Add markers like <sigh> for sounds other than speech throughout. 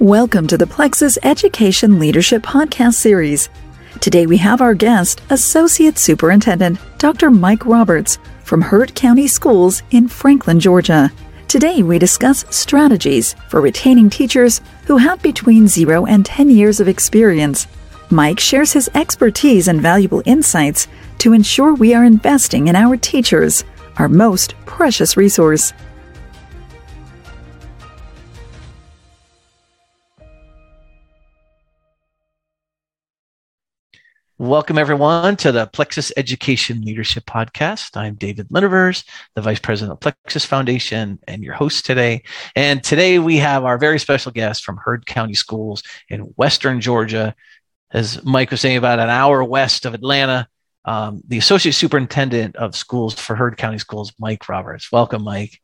Welcome to the Plexus Education Leadership Podcast Series. Today we have our guest, Associate Superintendent Dr. Mike Roberts from Heard County Schools in Franklin, Georgia. Today we discuss strategies for retaining teachers who have between 0 and 10 years of experience. Mike shares his expertise and valuable insights to ensure we are investing in our teachers, our most precious resource. Welcome, everyone, to the Plexus Education Leadership Podcast. I'm David Linnevers, the Vice President of Plexus Foundation, and your host today. And today we have our very special guest from Heard County Schools in Western Georgia. As Mike was saying, about an hour west of Atlanta, um, the Associate Superintendent of Schools for Heard County Schools, Mike Roberts. Welcome, Mike.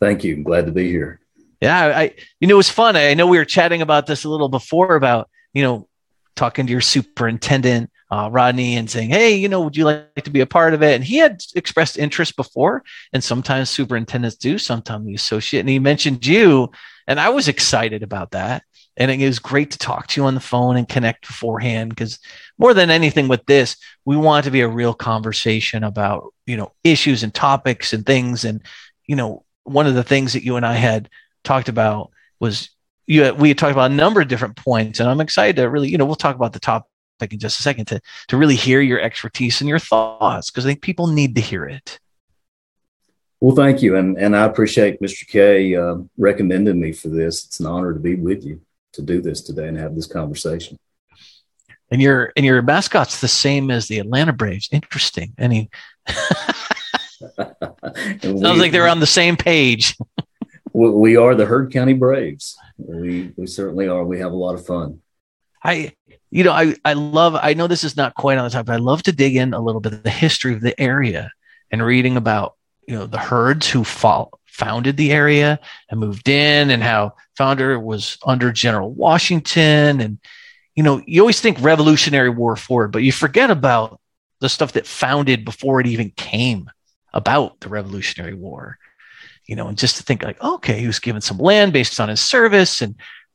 Thank you. I'm glad to be here. Yeah, I, you know, it was fun. I know we were chatting about this a little before about, you know, talking to your superintendent uh, Rodney and saying, "Hey, you know, would you like to be a part of it?" And he had expressed interest before, and sometimes superintendents do, sometimes the associate. And he mentioned you, and I was excited about that. And it was great to talk to you on the phone and connect beforehand because more than anything with this, we want to be a real conversation about you know issues and topics and things. And you know, one of the things that you and I had talked about was you we had talked about a number of different points, and I'm excited to really you know we'll talk about the top in just a second to to really hear your expertise and your thoughts because I think people need to hear it. Well, thank you, and and I appreciate Mr. K uh, recommending me for this. It's an honor to be with you to do this today and have this conversation. And your and your mascot's the same as the Atlanta Braves. Interesting. Any <laughs> sounds like they're on the same page. <laughs> we are the Heard County Braves. We we certainly are. We have a lot of fun. I you know, I, I love, I know this is not quite on the top, but I love to dig in a little bit of the history of the area and reading about, you know, the Heards who founded the area and moved in and how founder was under General Washington. And, you know, you always think Revolutionary War forward, but you forget about the stuff that founded before it even came about the Revolutionary War. You know, and just to think like, okay, he was given some land based on his service and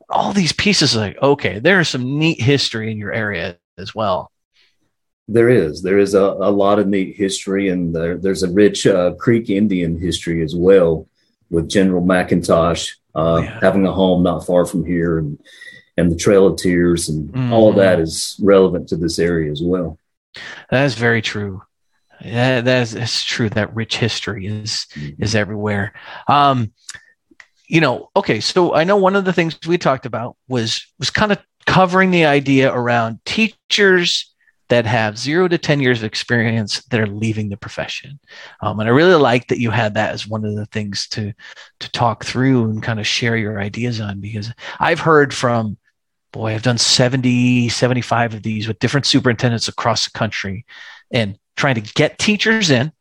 all these pieces like okay there's some neat history in your area as well there is there is a, a lot of neat history and there, there's a rich uh, creek indian history as well with general mcintosh uh, oh, yeah. having a home not far from here and and the trail of tears and mm-hmm. all of that is relevant to this area as well that is very true yeah that is that's true that rich history is mm-hmm. is everywhere um you know, okay, so I know one of the things we talked about was was kind of covering the idea around teachers that have zero to 10 years of experience that are leaving the profession. Um, and I really like that you had that as one of the things to, to talk through and kind of share your ideas on, because I've heard from, boy, I've done 70, 75 of these with different superintendents across the country and trying to get teachers in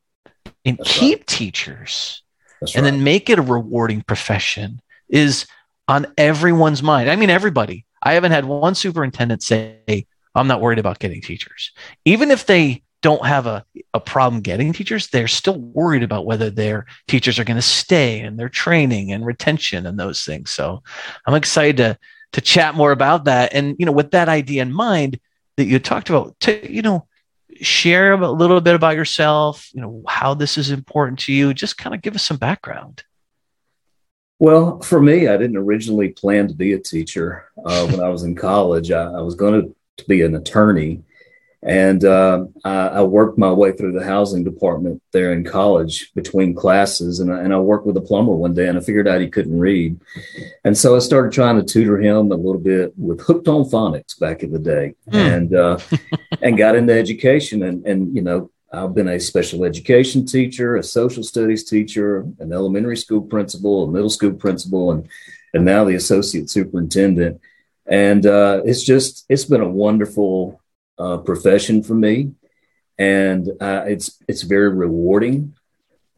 and That's keep right. teachers that's and right. then make it a rewarding profession is on everyone's mind. I mean, everybody. I haven't had one superintendent say, I'm not worried about getting teachers. Even if they don't have a, a problem getting teachers, they're still worried about whether their teachers are going to stay and their training and retention and those things. So I'm excited to, to chat more about that. And, you know, with that idea in mind that you talked about, to, you know, share a little bit about yourself, you know, how this is important to you. Just kind of give us some background. Well, for me, I didn't originally plan to be a teacher uh, when I was in college. I, I was going to, to, be an attorney, and uh, I, I, worked my way through the housing department there in college between classes. And I, and I worked with a plumber one day and I figured out he couldn't read. And so I started trying to tutor him a little bit with hooked on phonics back in the day mm. and, uh, <laughs> and got into education. And, and, you know, I've been a special education teacher, a social studies teacher, an elementary school principal, a middle school principal, and, and now the associate superintendent. And uh, it's just, it's been a wonderful uh, profession for me, and uh, it's it's very rewarding.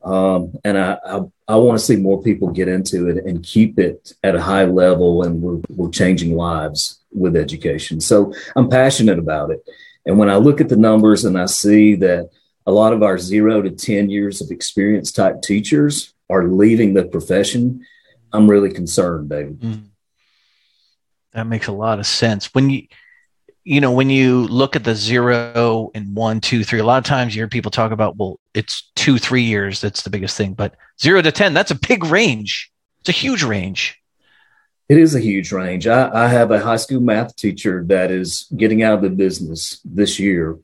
Um, and I, I, I want to see more people get into it and keep it at a high level, and we're we're changing lives with education. So I'm passionate about it. And when I look at the numbers and I see that a lot of our zero to 10 years of experience type teachers are leaving the profession, I'm really concerned, David. Mm. that makes a lot of sense. When you, you know, when you look at the zero and one, two, three, a lot of times you hear people talk about, well, it's two, three years. That's the biggest thing. But zero to 10, that's a big range. It's a huge range. It is a huge range. I, I have a high school math teacher that is getting out of the business this year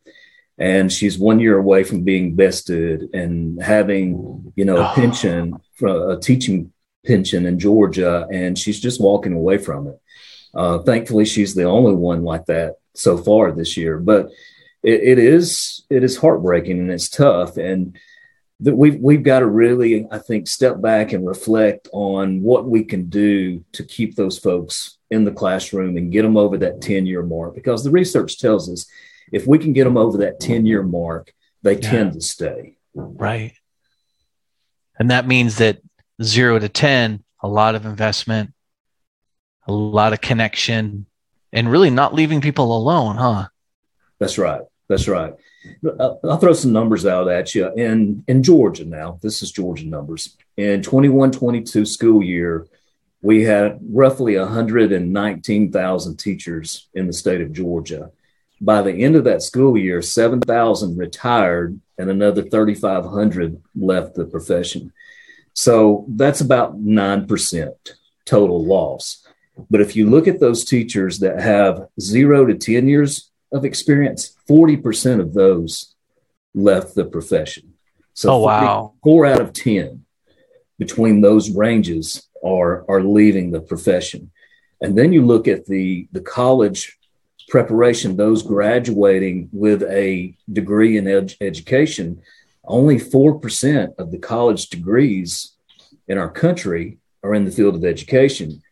and she's one year away from being vested and having you know a oh. pension a teaching pension in georgia and she's just walking away from it uh, thankfully she's the only one like that so far this year but it, it is it is heartbreaking and it's tough and that we've we've got to really i think step back and reflect on what we can do to keep those folks in the classroom and get them over that 10 year mark because the research tells us if we can get them over that 10 year mark, they yeah. tend to stay. Right. And that means that zero to 10, a lot of investment, a lot of connection, and really not leaving people alone, huh? That's right. That's right. Uh, I'll throw some numbers out at you. In in Georgia now, this is Georgia numbers. In 21-22 school year, we had roughly 119,000 teachers in the state of Georgia by the end of that school year, 7,000 retired and another 3,500 left the profession. So that's about 9% total loss. But if you look at those teachers that have zero to 10 years of experience, 40% of those left the profession. So oh, wow. four out of 10 between those ranges are, are leaving the profession. And then you look at the, the college preparation, those graduating with a degree in ed- education, only 4% of the college degrees in our country are in the field of education.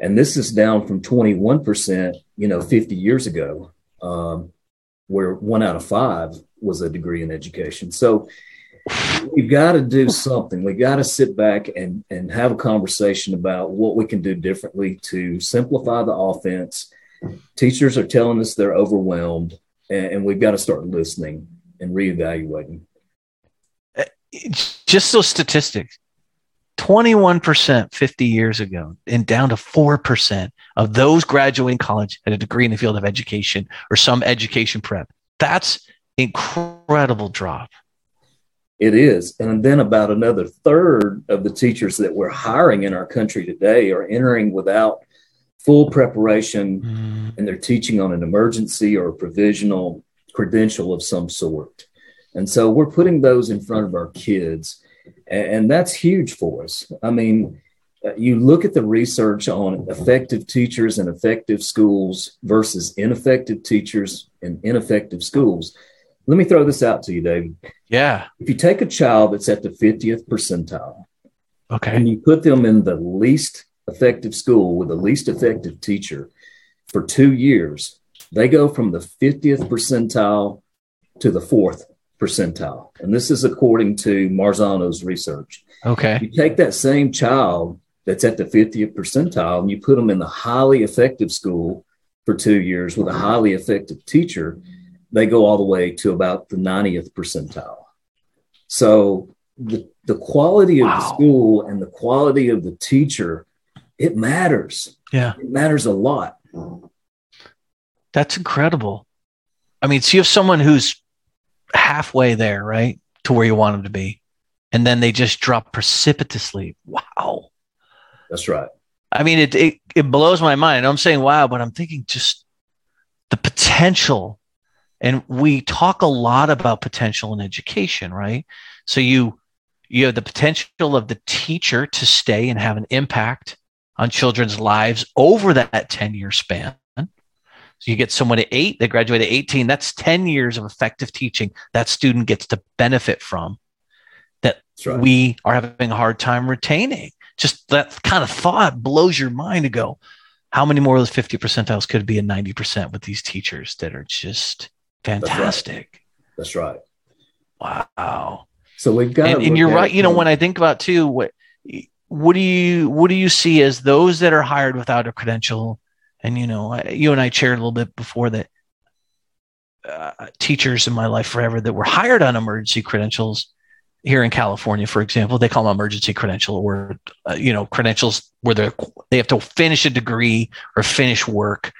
And this is down from 21%, you know, 50 years ago, um, where one out of five was a degree in education. So we've got to do something. We got to sit back and, and have a conversation about what we can do differently to simplify the offense teachers are telling us they're overwhelmed and, and we've got to start listening and reevaluating. Uh, just those statistics 21% 50 years ago and down to 4% of those graduating college had a degree in the field of education or some education prep. That's incredible drop. It is. And then about another third of the teachers that we're hiring in our country today are entering without full preparation mm. and they're teaching on an emergency or a provisional credential of some sort. And so we're putting those in front of our kids. And that's huge for us. I mean, uh, you look at the research on effective teachers and effective schools versus ineffective teachers and ineffective schools. Let me throw this out to you, David. Yeah. If you take a child that's at the 50th percentile, okay, and you put them in the least effective school with the least effective teacher for two years, they go from the 50th percentile to the fourth percentile. And this is according to Marzano's research. Okay. You take that same child that's at the 50th percentile and you put them in the highly effective school for two years with a highly effective teacher, they go all the way to about the 90th percentile. So the, the quality of wow. the school and the quality of the teacher it matters. Yeah. It matters a lot. That's incredible. I mean, so you have someone who's halfway there, right? To where you want them to be. And then they just drop precipitously. Wow. That's right. I mean, it, it, it blows my mind. I'm saying wow, but I'm thinking just the potential. And we talk a lot about potential in education, right? So you you have the potential of the teacher to stay and have an impact on children's lives over that 10 year span. So you get someone at eight, they graduate at 18, that's 10 years of effective teaching that student gets to benefit from that right. we are having a hard time retaining. Just that kind of thought blows your mind to go, how many more of those 50 percentiles could be in 90% with these teachers that are just fantastic? That's right. That's right. Wow. So we've got, and, and you're right. You know, when I think about too, what what do you what do you see as those that are hired without a credential? And you know, you and I shared a little bit before that uh, teachers in my life forever that were hired on emergency credentials here in California, for example, they call them emergency credential or, uh, you know, credentials where they they have to finish a degree or finish work.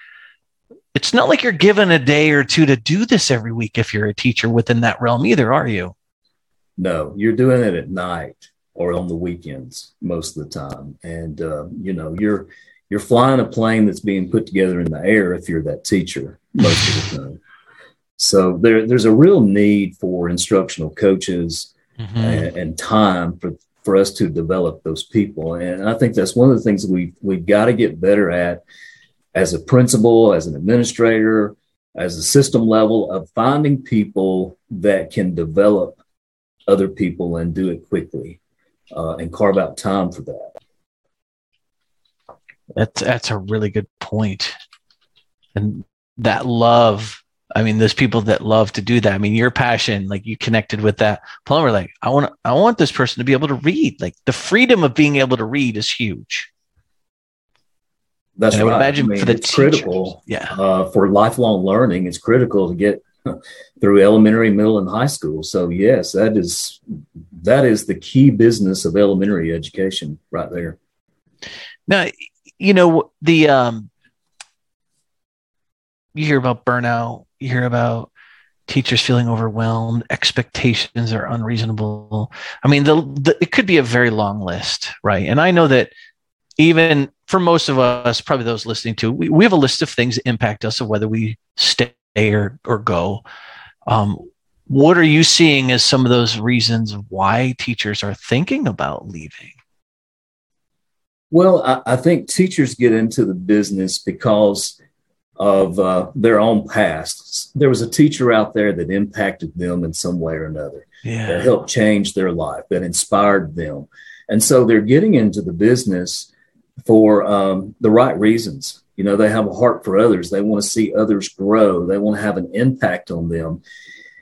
It's not like you're given a day or two to do this every week if you're a teacher within that realm either, are you? No, you're doing it at night or on the weekends most of the time, and uh, you know you're you're flying a plane that's being put together in the air if you're that teacher most of the <laughs> time. So there, there's a real need for instructional coaches mm-hmm. and, and, time for, for us to develop those people. And I think that's one of the things we we've got to get better at as a principal, as an administrator, as a system level of finding people that can develop other people and do it quickly uh, and carve out time for that. That's that's a really good point. And that love I mean, there's people that love to do that. I mean, your passion, like you connected with that plumber. Like, I want, I want this person to be able to read. Like, the freedom of being able to read is huge. That's and right. I would imagine I mean, for the it's critical. Yeah, uh, for lifelong learning, it's critical to get <laughs> through elementary, middle, and high school. So, yes, that is that is the key business of elementary education, right there. Now, you know the um, you hear about burnout you hear about teachers feeling overwhelmed expectations are unreasonable. I mean the, the, it could be a very long list right? And i know that even for most of us probably those listening to we, we have a list of things that impact us of whether we stay or, or go. Um, what are you seeing as some of those reasons why teachers are thinking about leaving well I, I think teachers get into the business because of uh, their own past. There was a teacher out there that impacted them in some way or another, yeah. that helped change their life, that inspired them. And so they're getting into the business for um, the right reasons. You know, they have a heart for others. They want to see others grow. They want to have an impact on them.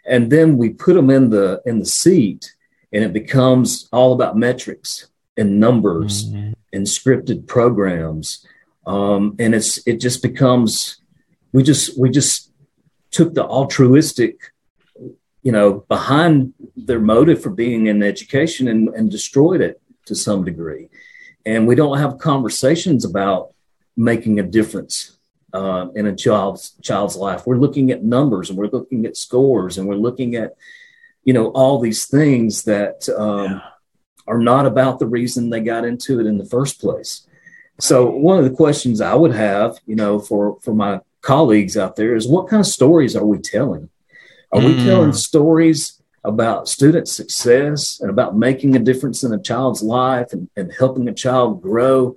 And then we put them in the in the seat, and it becomes all about metrics and numbers mm-hmm. And scripted programs. Um, and it's it just becomes we just we just took the altruistic you know behind their motive for being in education and, and destroyed it to some degree and we don't have conversations about making a difference uh, in a child's child's life we're looking at numbers and we're looking at scores and we're looking at you know all these things that um, yeah. Are not about the reason they got into it in the first place so one of the questions i would have you know for for my colleagues out there is what kind of stories are we telling? Are mm. we telling stories about student success and about making a difference in a child's life and, and helping a child grow?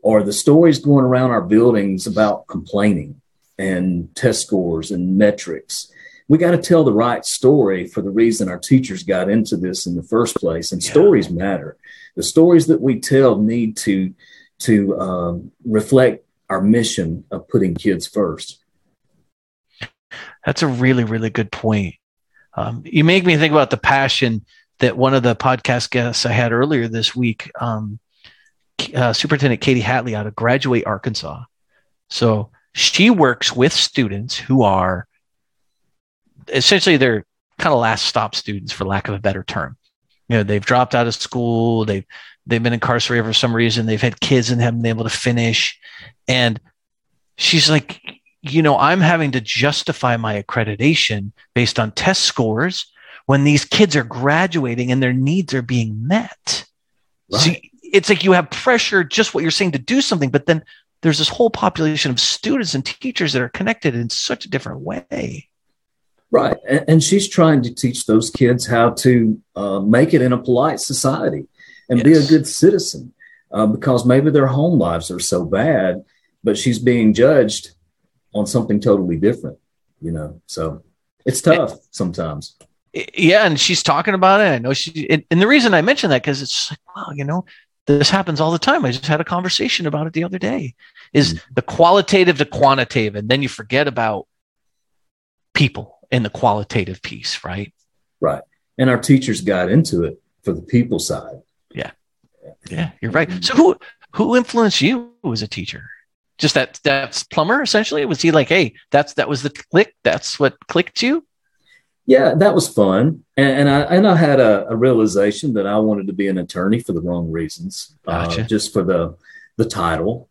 Or the stories going around our buildings about complaining and test scores and metrics? We got to tell the right story for the reason our teachers got into this in the first place. And yeah. stories matter. The stories that we tell need to to um, reflect our mission of putting kids first. That's a really, really good point. Um, you make me think about the passion that one of the podcast guests I had earlier this week, um, uh, Superintendent Katie Hatley out of Graduate, Arkansas. So she works with students who are essentially they're kind of last stop students, for lack of a better term. You know, they've dropped out of school, they've they've been incarcerated for some reason, they've had kids and haven't been able to finish, and she's like, you know, I'm having to justify my accreditation based on test scores when these kids are graduating and their needs are being met. Right. So it's like you have pressure, just what you're saying to do something, but then there's this whole population of students and teachers that are connected in such a different way. Right. And, she's trying to teach those kids how to uh, make it in a polite society and yes. be a good citizen uh, because maybe their home lives are so bad but she's being judged on something totally different, you know. So it's tough sometimes. Yeah, and she's talking about it. I know she, and the reason I mention that because it's like, wow, you know, this happens all the time. I just had a conversation about it the other day. Is mm-hmm. the qualitative to quantitative, and then you forget about people in the qualitative piece, right? Right. And our teachers got into it for the people side. Yeah. Yeah, you're right. So who who influenced you as a teacher? just that that's plumber essentially was he like hey that's that was the click that's what clicked you yeah, that was fun, and, and I and I had a, a, realization that I wanted to be an attorney for the wrong reasons, uh, gotcha. uh, just for the the title,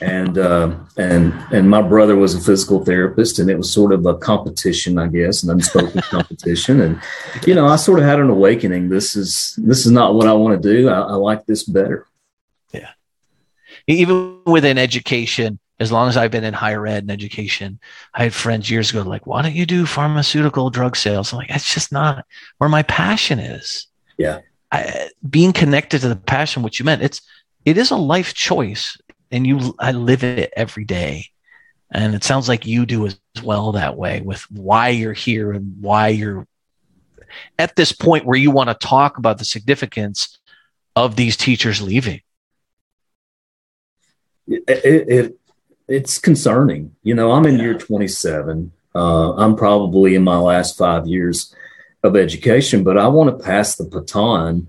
and uh, and and my brother was a physical therapist, and it was sort of a competition, I guess, an unspoken <laughs> competition, and you know, I sort of had an awakening. This is this is not what I want to do. I, I like this better. Yeah, even within education as long as I've been in higher ed and education, I had friends years ago like, why don't you do pharmaceutical drug sales? I'm like, that's just not where my passion is. Yeah. I, being connected to the passion, which you meant, it's, it is a life choice and you, I live it every day. And it sounds like you do as well that way with why you're here and why you're at this point where you want to talk about the significance of these teachers leaving. It, it, it's concerning. You know, I'm in yeah. year 27. Uh, I'm probably in my last five years of education, but I want to pass the baton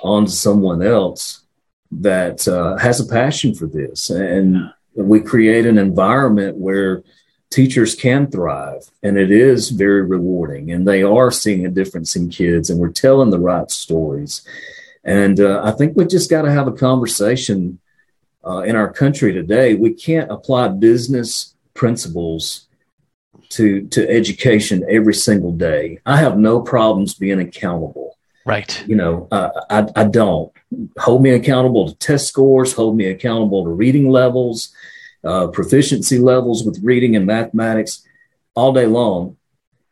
on to someone else that uh, has a passion for this. And we create an environment where teachers can thrive and it is very rewarding and they are seeing a difference in kids and we're telling the right stories. And uh, I think we just got to have a conversation uh, in our country today, we can't apply business principles to to education every single day. I have no problems being accountable. Right. You know, uh, I I don't hold me accountable to test scores, hold me accountable to reading levels, uh, proficiency levels with reading and mathematics, all day long.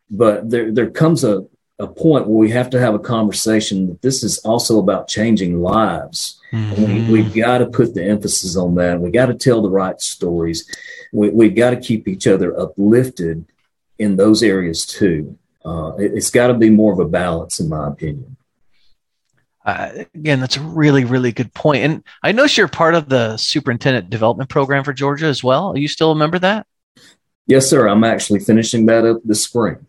But there there comes a a point where we have to have a conversation that this is also about changing lives. Mm-hmm. We, have got to put the emphasis on that. We got to tell the right stories. We, we've got to keep each other uplifted in those areas too. Uh, it, has got to be more of a balance, in my opinion. Uh, again, that's a really, really good point. And I know you're part of the superintendent development program for Georgia as well. Are you still a member of that? Yes, sir. I'm actually finishing that up this spring.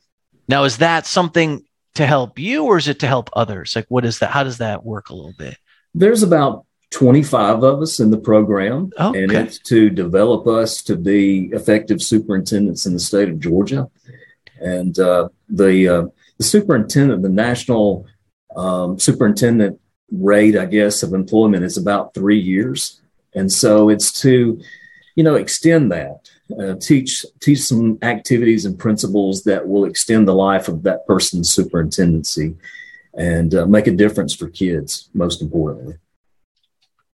Now, is that something to help you or is it to help others? Like, what is that? How does that work a little bit? There's about 25 of us in the program, okay. and it's to develop us to be effective superintendents in the state of Georgia. And uh, the, uh, the superintendent, of the national um, superintendent rate, I guess, of employment is about three years. And so it's to, you know, extend that uh, teach teach some activities and principles that will extend the life of that person's superintendency and uh, make a difference for kids most importantly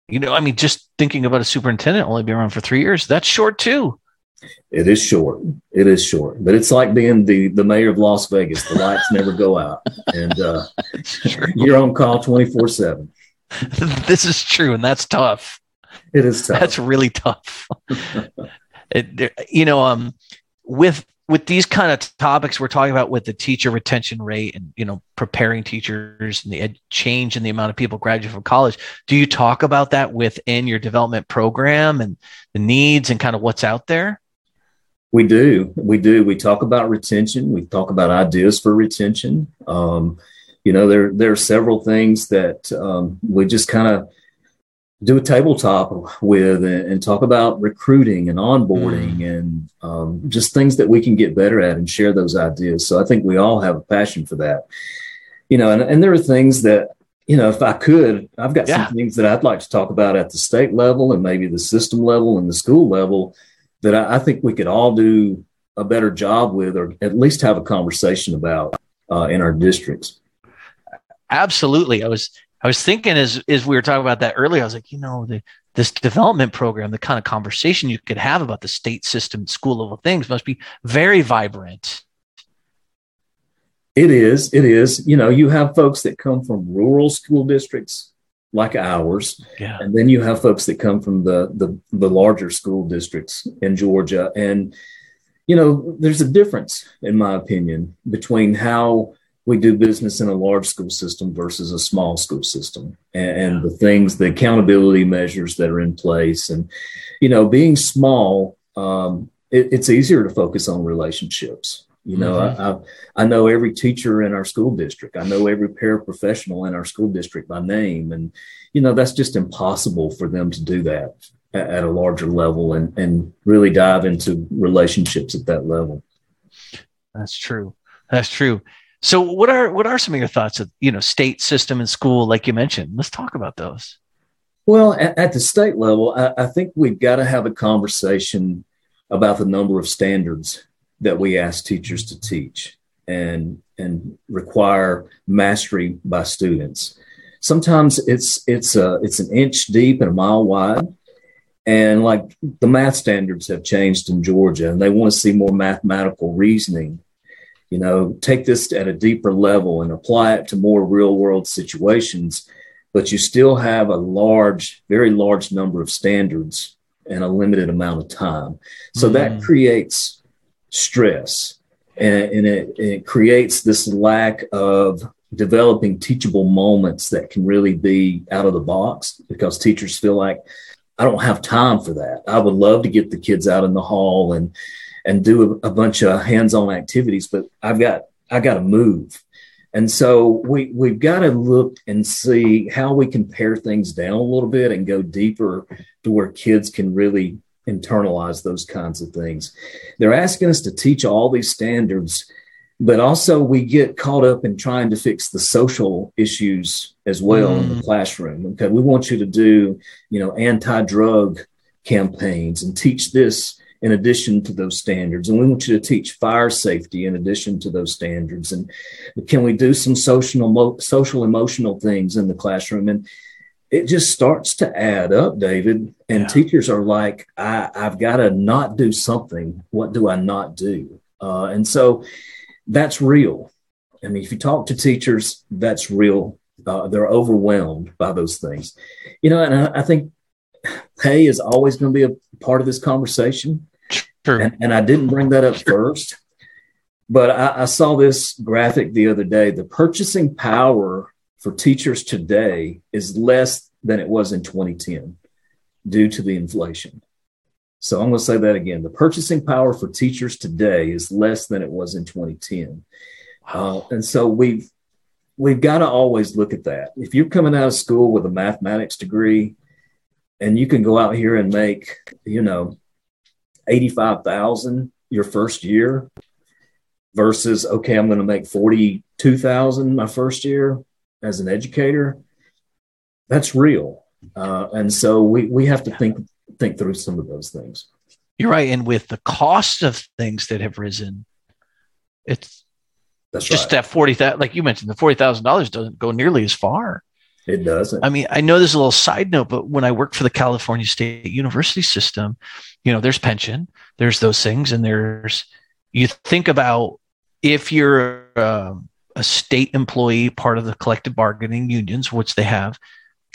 you know i mean just thinking about a superintendent only be around for three years that's short too it is short. It is short. But it's like being the the mayor of las vegas. The lights never go out. And uh, you're on call 24 7 <laughs> this is true and that's tough. It is tough. That's really tough. <laughs> it, you know, um, with with these kind of topics we're talking about with the teacher retention rate and you know preparing teachers and the ed- change in the amount of people graduate from college do you talk about that within your development program and the needs and kind of what's out there we do we do we talk about retention we talk about ideas for retention um, you know there there are several things that um, we just kind of do a tabletop with and, and, talk about recruiting and onboarding mm. and um, just things that we can get better at and share those ideas. So I think we all have a passion for that. You know, and, and there are things that, you know, if I could, I've got yeah. some things that I'd like to talk about at the state level and maybe the system level and the school level that I, I think we could all do a better job with or at least have a conversation about uh, in our districts. Absolutely. I was I was thinking as as we were talking about that earlier, I was like, you know, the, this development program, the kind of conversation you could have about the state system, school level things must be very vibrant. It is. It is. You know, you have folks that come from rural school districts like ours, yeah. and then you have folks that come from the the, the larger school districts in Georgia, and you know, there's a difference, in my opinion, between how we do business in a large school system versus a small school system and, and, the things the accountability measures that are in place. And you know being small um, it, it's easier to focus on relationships you know mm-hmm. I, I, I know every teacher in our school district i know every paraprofessional in our school district by name and you know that's just impossible for them to do that at, at a larger level and and really dive into relationships at that level that's true that's true So what are what are some of your thoughts of you know state system and school like you mentioned? Let's talk about those. Well, at, at the state level, I, I think we've got to have a conversation about the number of standards that we ask teachers to teach and and require mastery by students. Sometimes it's it's a it's an inch deep and a mile wide. And like the math standards have changed in Georgia, and they want to see more mathematical reasoning. You know, take this at a deeper level and apply it to more real world situations, but you still have a large, very large number of standards and a limited amount of time. So mm. that creates stress and, and it, it creates this lack of developing teachable moments that can really be out of the box because teachers feel like I don't have time for that. I would love to get the kids out in the hall and and do a, a bunch of hands-on activities, but I've got I got to move. And so we we've got to look and see how we can pare things down a little bit and go deeper to where kids can really internalize those kinds of things. They're asking us to teach all these standards but also we get caught up in trying to fix the social issues as well mm. in the mm. classroom okay we want you to do you know anti-drug campaigns and teach this in addition to those standards and we want you to teach fire safety in addition to those standards and can we do some social social emotional things in the classroom and it just starts to add up david and yeah. teachers are like I, i've got to not do something what do i not do uh, and so that's real. I mean, if you talk to teachers, that's real. Uh, they're overwhelmed by those things, you know. And I, I think pay is always going to be a part of this conversation. Sure. And, and I didn't bring that up sure. first, but I, I saw this graphic the other day. The purchasing power for teachers today is less than it was in 2010 due to the inflation. So I'm going to say that again. The purchasing power for teachers today is less than it was in 2010. Uh, and so we've we've got to always look at that. If you're coming out of school with a mathematics degree and you can go out here and make, you know, 85,000 your first year versus okay, I'm going to make 42,000 my first year as an educator, that's real. Uh, and so we we have to think think through some of those things. You're right. And with the cost of things that have risen, it's That's just right. that 40, like you mentioned, the $40,000 doesn't go nearly as far. It doesn't. I mean, I know there's a little side note, but when I worked for the California State University system, you know, there's pension, there's those things, and there's, you think about if you're uh, a state employee, part of the collective bargaining unions, which they have,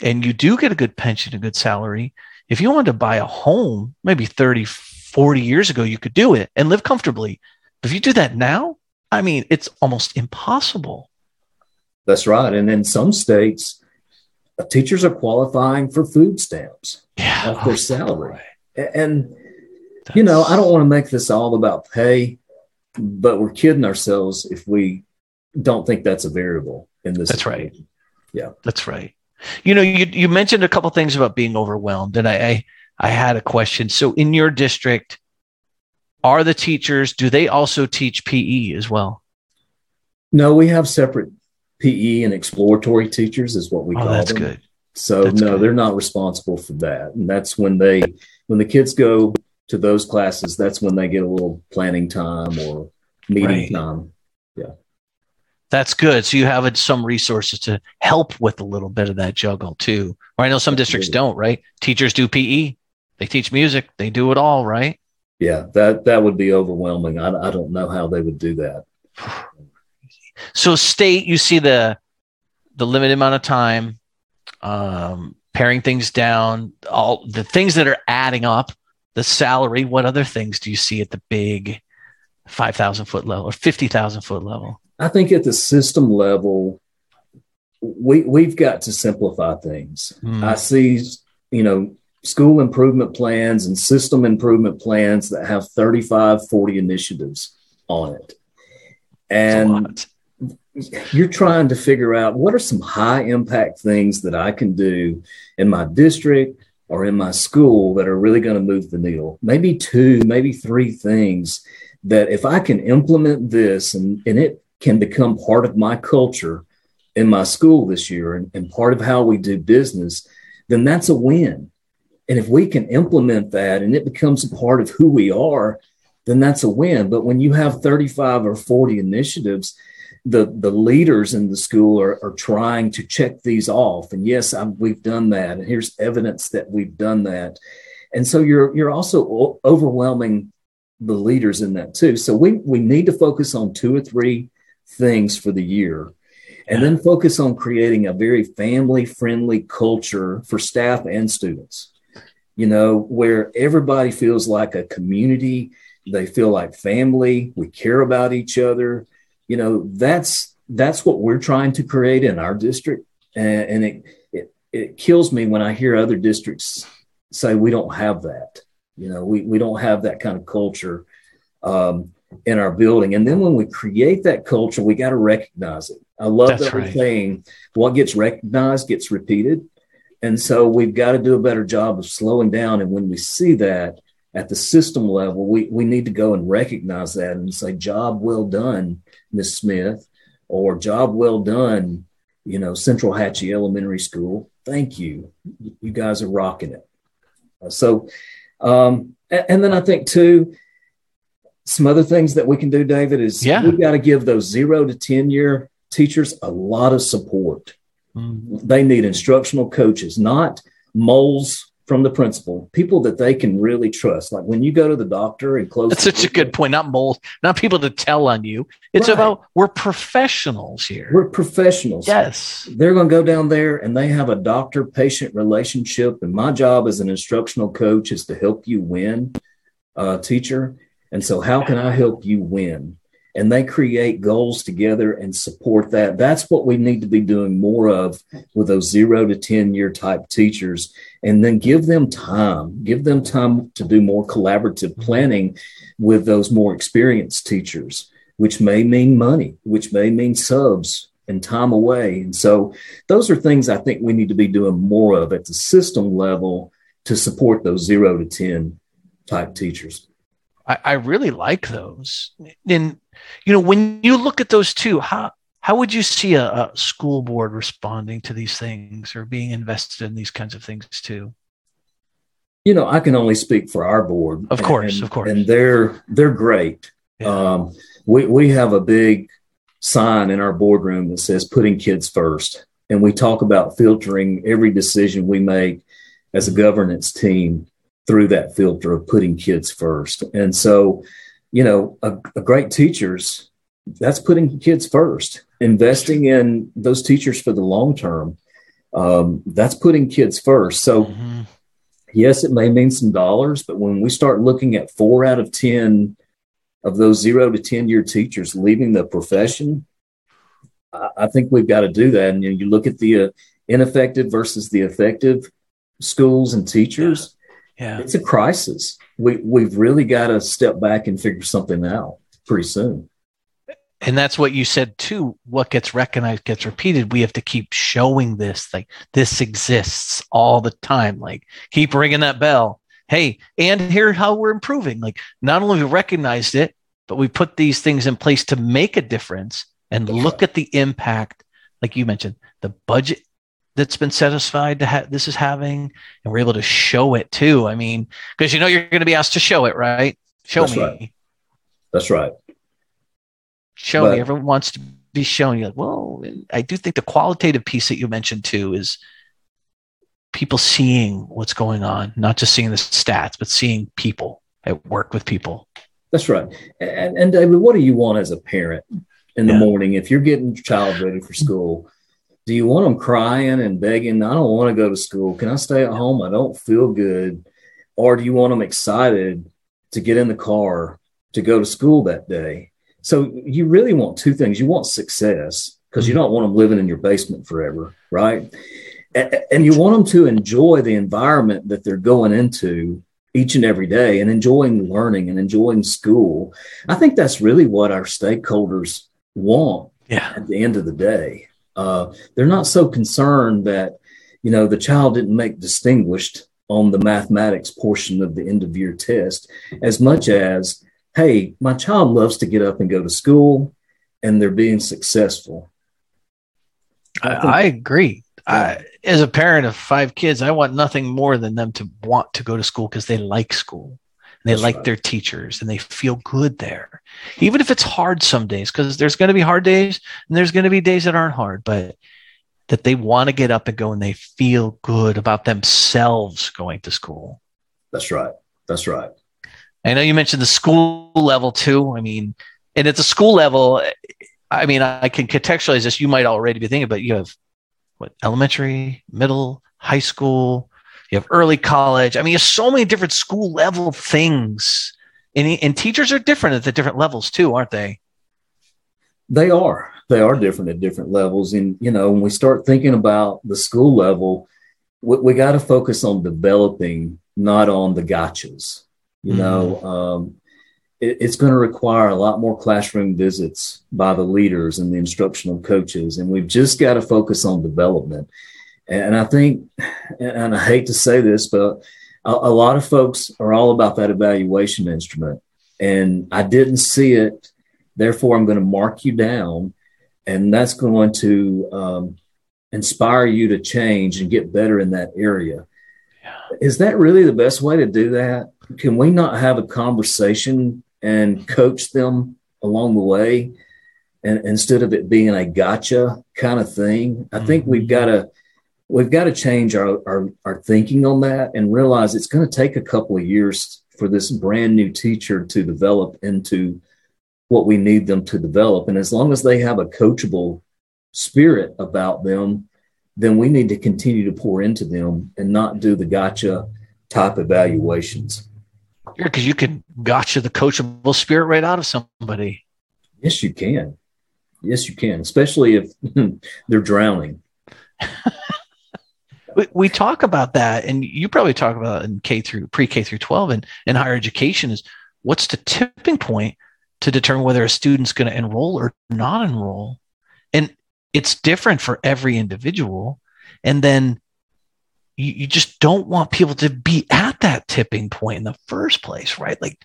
and you do get a good pension, a good salary, if you wanted to buy a home, maybe 30, 40 years ago, you could do it and live comfortably. But if you do that now, I mean, it's almost impossible. That's right. And in some states, uh, teachers are qualifying for food stamps yeah, off their oh, salary. Right. And, That's... you know, I don't want to make this all about pay, but we're kidding ourselves if we don't think that's a variable in this. That's situation. right. Yeah. That's right. You know, you you mentioned a couple things about being overwhelmed, and I, I I had a question. So, in your district, are the teachers? Do they also teach PE as well? No, we have separate PE and exploratory teachers, is what we oh, call that's them. good. So that's no, good. they're not responsible for that, and that's when they when the kids go to those classes. That's when they get a little planning time or meeting right. time. That's good. So you have some resources to help with a little bit of that juggle too. Or I know some districts don't, right? Teachers do PE, they teach music, they do it all, right? Yeah, that that would be overwhelming. I, I don't know how they would do that. <sighs> So state, you see the the limited amount of time, um, paring things down, all the things that are adding up, the salary. What other things do you see at the big five thousand foot level or fifty thousand foot level? I think at the system level, we we've got to simplify things. Mm. I see, you know, school improvement plans and system improvement plans that have 35, 40 initiatives on it. And you're trying to figure out what are some high impact things that I can do in my district or in my school that are really going to move the needle. Maybe two, maybe three things that if I can implement this and, and it can become part of my culture in my school this year and, and part of how we do business, then that's a win. And if we can implement that and it becomes a part of who we are, then that's a win. But when you have 35 or 40 initiatives, the, the leaders in the school are, are trying to check these off. And yes, I'm, we've done that. And here's evidence that we've done that. And so you're, you're also overwhelming the leaders in that too. So we, we need to focus on two or three things for the year. And then focus on creating a very family friendly culture for staff and students. You know where everybody feels like a community they feel like family we care about each other. You know that's that's what we're trying to create in our district. And, and it, it it kills me when i hear other districts say we don't have that. You know we, we don't have that kind of culture. Um, in our building. And then when we create that culture, we got to recognize it. I love That's that right. saying what gets recognized gets repeated. And so we've got to do a better job of slowing down. And when we see that at the system level, we, we need to go and recognize that and say, job well done, Miss Smith, or job well done, you know, Centralhatchee Elementary School. Thank you. You guys are rocking it. So, um, and then I think too, some other things that we can do, David, is yeah. we've got to give those zero to 10 year teachers a lot of support. Mm-hmm. They need instructional coaches, not moles from the principal, people that they can really trust. Like when you go to the doctor and close. That's such a good point. Not moles, not people to tell on you. It's right. about we're professionals here. We're professionals. Yes. They're going to go down there and they have a doctor patient relationship. And my job as an instructional coach is to help you win, uh, teacher. And so, how can I help you win? And they create goals together and support that. That's what we need to be doing more of with those zero to 10 year type teachers. And then give them time, give them time to do more collaborative planning with those more experienced teachers, which may mean money, which may mean subs and time away. And so, those are things I think we need to be doing more of at the system level to support those zero to 10 type teachers. I, I really like those. And you know, when you look at those two, how how would you see a, a, school board responding to these things or being invested in these kinds of things too? You know, I can only speak for our board. Of course, and, of course. And they're they're great. Yeah. Um, we we have a big sign in our boardroom that says putting kids first. And we talk about filtering every decision we make as a governance team through that filter of putting kids first. And so, you know, a, a great teachers, that's putting kids first, investing in those teachers for the long term. Um, that's putting kids first. So, mm-hmm. yes, it may mean some dollars, but when we start looking at four out of 10 of those zero to 10 year teachers leaving the profession, I, I think we've got to do that. And you, know, you look at the uh, ineffective versus the effective schools and teachers yeah. It's a crisis. We we've really got to step back and figure something out pretty soon. And that's what you said too. What gets recognized gets repeated. We have to keep showing this, like this exists all the time. Like keep ringing that bell. Hey, and here how we're improving. Like not only we recognized it, but we put these things in place to make a difference and look at the impact. Like you mentioned, the budget that's been satisfied to have this is having and we're able to show it too. I mean because you know you're going to be asked to show it right? Show that's me. right. that's right. Show but, me everyone wants to be shown. You like well i do think the qualitative piece that you mentioned too is people seeing what's going on not just seeing the stats but seeing people. At work with people. That's right. And, and david what do you want as a parent in the yeah. morning if you're getting your child ready for school do you want them crying and begging, I don't want to go to school. Can I stay at home? I don't feel good. Or do you want them excited to get in the car to go to school that day? So you really want two things. You want success because you mm-hmm. don't want them living in your basement forever, right? And you want them to enjoy the environment that they're going into each and every day and enjoying learning and enjoying school. I think that's really what our stakeholders want yeah. at the end of the day. Uh, they're not so concerned that, you know, the child didn't make distinguished on the mathematics portion of the end of year test as much as, hey, my child loves to get up and go to school. and they're being successful. I, I agree. Yeah. I, as a parent of five kids, I want nothing more than them to want to go to school because they like school. They That's like right. their teachers and they feel good there. Even if it's hard some days, because there's going to be hard days and there's going to be days that aren't hard, but that they want to get up and go and they feel good about themselves going to school. That's right. That's right. I know you mentioned the school level too. I mean, and at the school level, I mean, I can contextualize this. You might already be thinking, but you have what elementary, middle, high school, you have early college. I mean, you have so many different school level things. And, and teachers are different at the different levels too, aren't they? They are. They are different at different levels. And, you know, when we start thinking about the school level, we, we got to focus on developing, not on the gotchas. You mm-hmm. know, um, it, it's going to require a lot more classroom visits by the leaders and the instructional coaches. And we've just got to focus on development. And I think, and I hate to say this, but a, a lot of folks are all about that evaluation instrument. And I didn't see it. Therefore, I'm going to mark you down. And that's going to um, inspire you to change and get better in that area. Yeah. Is that really the best way to do that? Can we not have a conversation and coach them along the way? And instead of it being a gotcha kind of thing, I think we've mm-hmm. got to we've got to change our, our, our thinking on that and realize it's going to take a couple of years for this brand new teacher to develop into what we need them to develop. And as long as they have a coachable spirit about them, then we need to continue to pour into them and not do the gotcha type evaluations. Yeah, because you can gotcha the coachable spirit right out of somebody. Yes, you can. Yes, you can, especially if <laughs> they're drowning. <laughs> we, we talk about that, and you probably talk about in K through pre K through 12 and, and higher education is what's the tipping point to determine whether a student's going to enroll or not enroll. And it's different for every individual. And then you, you just don't want people to be at that tipping point in the first place, right? Like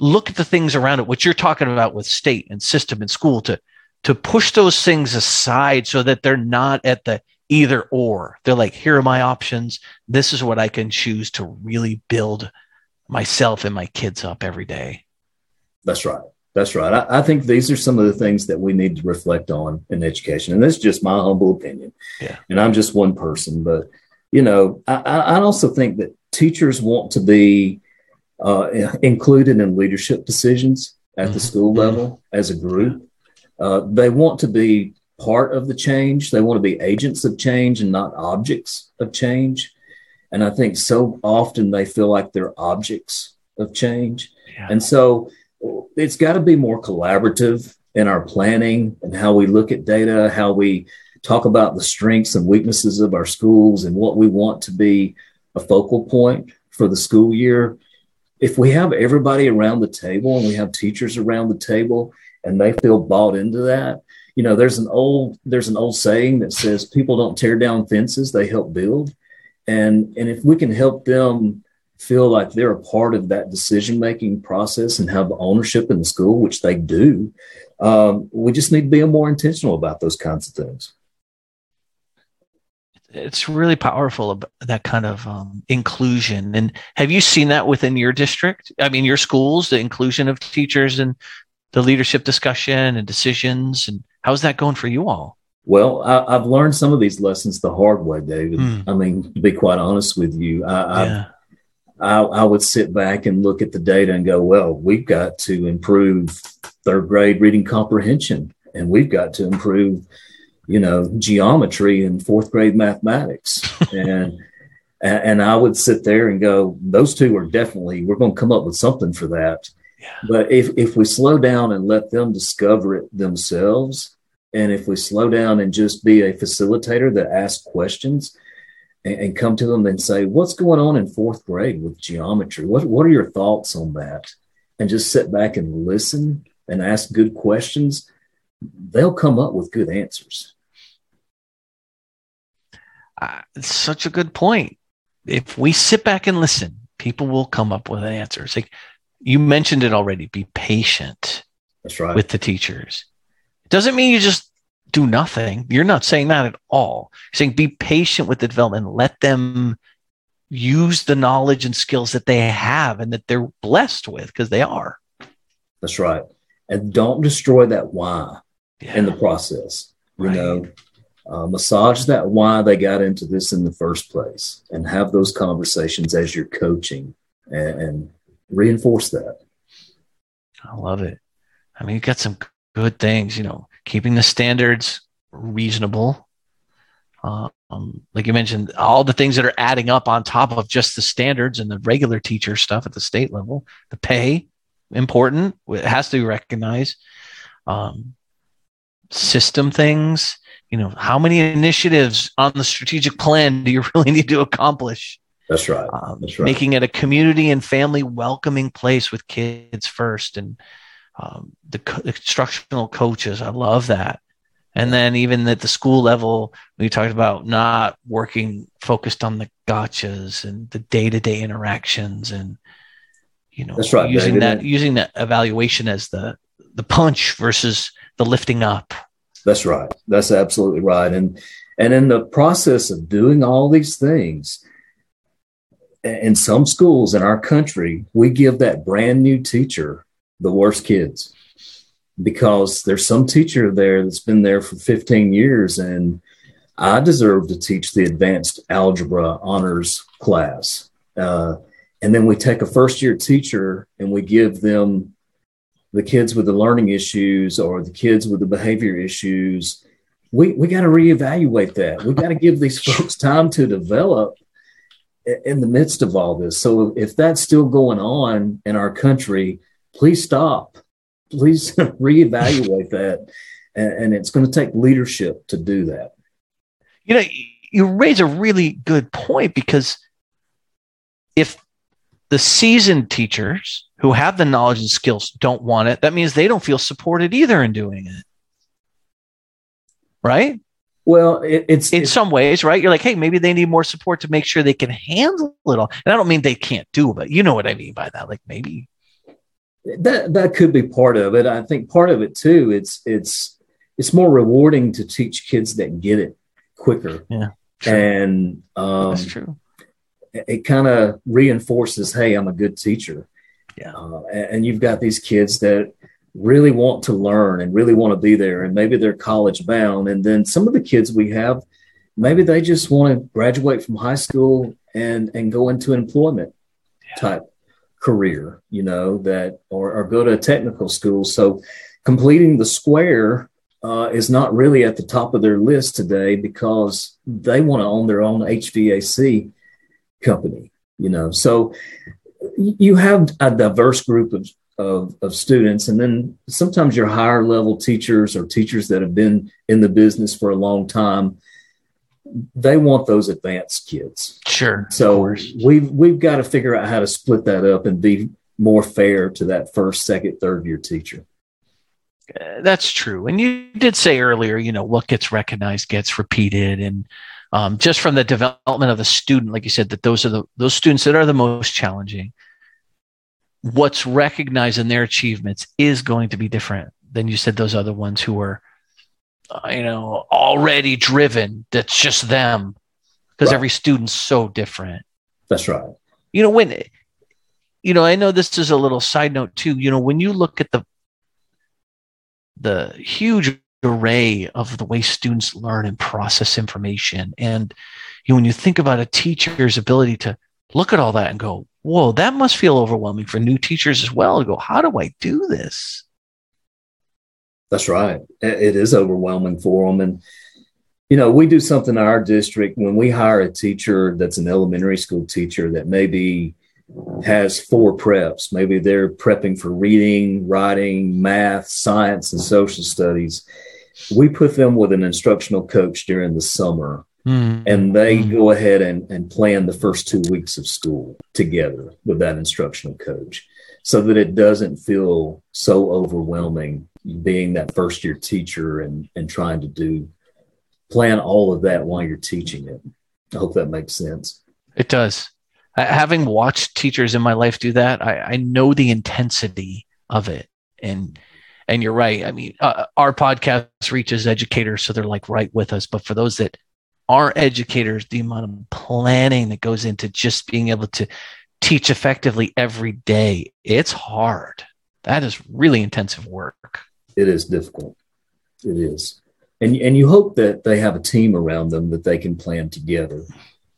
look at the things around it, what you're talking about with state and system and school to to push those things aside so that they're not at the either or. They're like, here are my options. This is what I can choose to really build myself and my kids up every day. That's right. That's right. I, I, think these are some of the things that we need to reflect on in education. And that's just my humble opinion. Yeah. And I'm just one person. But, you know, I, I also think that teachers want to be uh, included in leadership decisions at mm-hmm. the school level as a group. Uh, they want to be part of the change. They want to be agents of change and not objects of change. And I think so often they feel like they're objects of change. Yeah. And so it's got to be more collaborative in our planning and how we look at data, how we talk about the strengths and weaknesses of our schools and what we want to be a focal point for the school year. If we have everybody around the table and we have teachers around the table and they feel bought into that, you know there's an old there's an old saying that says people don't tear down fences they help build. And and if we can help them feel like they're a part of that decision making process and have ownership in the school which they do um, we just need to be more intentional about those kinds of things. It's really powerful that kind of um, inclusion. And have you seen that within your district? I mean your schools the inclusion of teachers and the leadership discussion and decisions and how's that going for you all well I, have learned some of these lessons the hard way david mm. i mean to be quite honest with you I, yeah. I, I would sit back and look at the data and go well we've got to improve third grade reading comprehension and we've got to improve you know geometry and fourth grade mathematics <laughs> and and I would sit there and go, those two are definitely, we're going to come up with something for that. But if, if we slow down and let them discover it themselves, and if we slow down and just be a facilitator that asks questions and, and, come to them and say, What's going on in fourth grade with geometry? What, what are your thoughts on that? And just sit back and listen and ask good questions, they'll come up with good answers. Uh, it's such a good point. If we sit back and listen, people will come up with answers. Like you mentioned it already be patient that's right with the teachers Doesn't mean you just do nothing. You're not saying that at all. You're saying be patient with the development. Let them use the knowledge and skills that they have and that they're blessed with because they are. That's right. And don't destroy that why yeah. in the process. You right. know, uh, massage that why they got into this in the first place and have those conversations as you're coaching and, and reinforce that. I love it. I mean, you've got some good things, you know, keeping the standards reasonable. Um, like you mentioned, all the things that are adding up on top of just the standards and the regular teacher stuff at the state level. The pay, important, it has to be recognized. Um, system things, you know, how many initiatives on the strategic plan do you <laughs> really need to accomplish? That's right. Um, That's right. Making it a community and family welcoming place with kids first, and um, the, co- instructional coaches. I love that. And then even at the school level, we talked about not working focused on the gotchas and the day to day interactions and you know That's right, using that using that evaluation as the the punch versus the lifting up. That's right. That's absolutely right. And and in the process of doing all these things, in some schools in our country, we give that brand new teacher the worst kids because there's some teacher there that's been there for 15 years and I deserve to teach the advanced algebra honors class. Uh, and then we take a first year teacher and we give them the kids with the learning issues or the kids with the behavior issues. We, we got to reevaluate that. We got to give these <laughs> folks time to develop in the midst of all this. So if that's still going on in our country, please stop please <laughs> reevaluate that. And, and it's going to take leadership to do that. You know, you raise a really good point because if the seasoned teachers who have the knowledge and skills don't want it, that means they don't feel supported either in doing it. Right? Well, it, it's in it's, some ways, right? You're like, hey, maybe they need more support to make sure they can handle it all. And I don't mean they can't do it, but you know what I mean by that. Like maybe that that could be part of it. I think part of it too. It's it's it's more rewarding to teach kids that get it quicker. Yeah, true. and um, that's true. It, it kind of reinforces, hey, I'm a good teacher. Yeah, uh, and, and you've got these kids that really want to learn and really want to be there, and maybe they're college bound, and then some of the kids we have, maybe they just want to graduate from high school and and go into employment yeah. type career, you know, that or, or go to a technical school. So completing the square uh, is not really at the top of their list today because they want to own their own HVAC company, you know. So you have a diverse group of, of, of students, and then sometimes your higher level teachers or teachers that have been in the business for a long time they want those advanced kids. Sure. So we've we've got to figure out how to split that up and be more fair to that first, second, third year teacher. Uh, that's true. And you did say earlier, you know, what gets recognized gets repeated, and um, just from the development of the student, like you said, that those are the those students that are the most challenging. What's recognized in their achievements is going to be different than you said those other ones who were uh, you know, already driven. That's just them because right. every student's so different. That's right. You know, when, you know, I know this is a little side note too. You know, when you look at the, the huge array of the way students learn and process information, and you know, when you think about a teacher's ability to look at all that and go, whoa, that must feel overwhelming for new teachers as well to go, how do I do this? That's right. It is overwhelming for them. And, you know, we do something in our district when we hire a teacher that's an elementary school teacher that maybe has four preps. Maybe they're prepping for reading, writing, math, science, and social studies. We put them with an instructional coach during the summer. Mm-hmm. And they mm-hmm. go ahead and, and plan the first two weeks of school together with that instructional coach so that it doesn't feel so overwhelming being that first year teacher and and trying to do plan all of that while you're teaching it. I hope that makes sense. It does. having watched teachers in my life do that, I, I know the intensity of it, and and you're right. I mean, uh, our podcast reaches educators, so they're like right with us. But for those that aren't educators, the amount of planning that goes into just being able to teach effectively every day, it's hard. That is really intensive work. It is difficult. It is. And, and you hope that they have a team around them that they can plan together.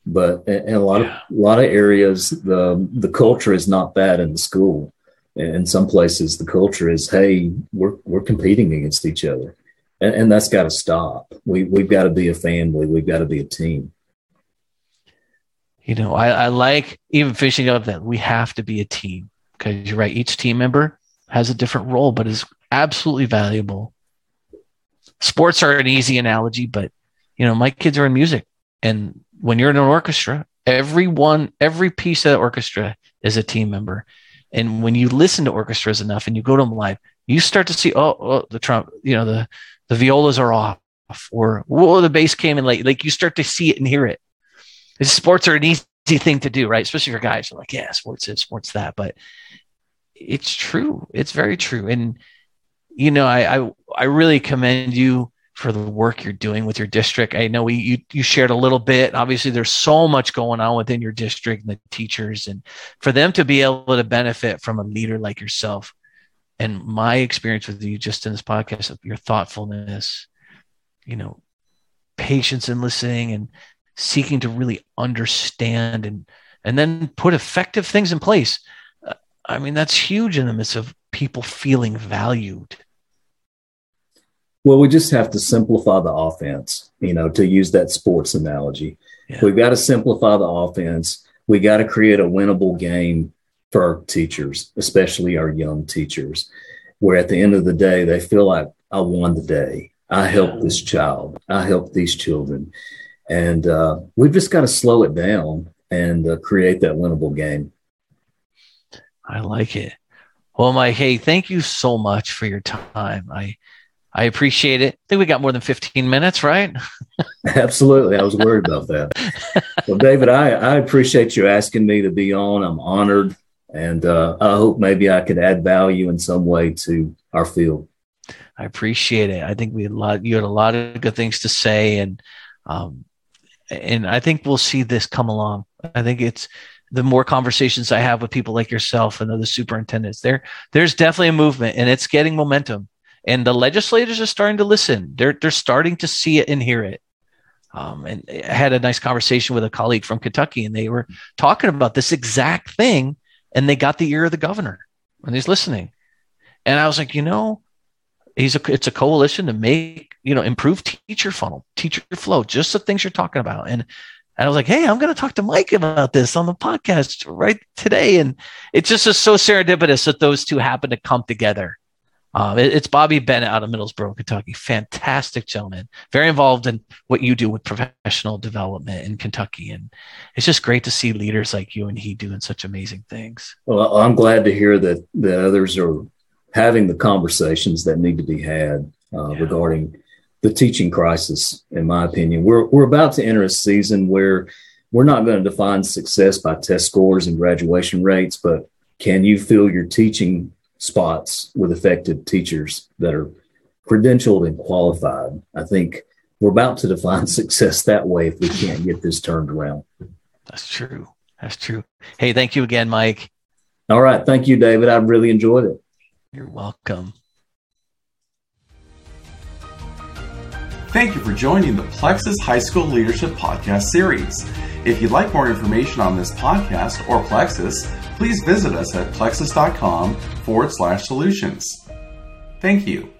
But in a lot yeah. of a lot of areas, the the culture is not that in the school in some places the culture is hey we're we're competing against each other and, and that's got to stop. We we've got to be a family. We've got to be a team. You know I, I like even fishing up that we have to be a team because you're right each team member has a different role but is absolutely valuable. Sports are an easy analogy but you know my kids are in music and when you're in an orchestra everyone every piece of the orchestra is a team member. And when you listen to orchestras enough and you go to them live, you start to see, oh, oh the trump, you know, the, the violas are off or, whoa, the bass came in late. Like you start to see it and hear it. Sports are an easy thing to do, right? Especially for guys are like, yeah, sports is sports that, but it's true. It's very true. And, you know, I, I, I really commend you for the work you're doing with your district. I know we you you shared a little bit. Obviously, there's so much going on within your district and the teachers, and for them to be able to benefit from a leader like yourself, and my experience with you just in this podcast of your thoughtfulness, you know, patience and listening and seeking to really understand and and then put effective things in place. Uh, I mean, that's huge in the midst of people feeling valued well, we just have to simplify the offense, you know, to use that sports analogy. Yeah. We've got to simplify the offense. We got to create a winnable game for our teachers, especially our young teachers, where at the end of the day, they feel like I won the day. I helped this child. I helped these children. And uh, we've just got to slow it down and uh, create that winnable game. I like it. Well, Mike, hey, thank you so much for your time. I I appreciate it. I think we got more than 15 minutes, right? <laughs> Absolutely. I was worried about that. <laughs> well, David, I, I appreciate you asking me to be on. I'm honored. And uh, I hope maybe I could add value in some way to our field. I appreciate it. I think we had a lot, you had a lot of good things to say. And, um, and I think we'll see this come along. I think it's, the more conversations I have with people like yourself and other superintendents, there there's definitely a movement and it's getting momentum and the legislators are starting to listen. They're they're starting to see it and hear it. Um, and I had a nice conversation with a colleague from Kentucky, and they were talking about this exact thing, and they got the ear of the governor, and he's listening. And I was like, you know, he's a it's a coalition to make you know improve teacher funnel, teacher flow, just the things you're talking about. And and I was like, hey, I'm going to talk to Mike about this on the podcast right today. And it's just so serendipitous that those two happen to come together um, it, it's Bobby Bennett out of Middlesboro, Kentucky. Fantastic gentleman, very involved in what you do with professional development in Kentucky, and it's just great to see leaders like you and he doing such amazing things. Well, I'm glad to hear that that others are having the conversations that need to be had uh, yeah. regarding the teaching crisis. In my opinion, we're we're about to enter a season where we're not going to define success by test scores and graduation rates, but can you feel your teaching spots with effective teachers that are credentialed and qualified. I think we're about to define <laughs> success that way if we can't get this turned around. That's true. That's true. Hey, thank you again, Mike. All right. Thank you, David. I've really enjoyed it. You're welcome. Thank you for joining the Plexus High School Leadership Podcast series. If you'd like more information on this podcast or Plexus, please visit us at plexus.com forward slash solutions. Thank you.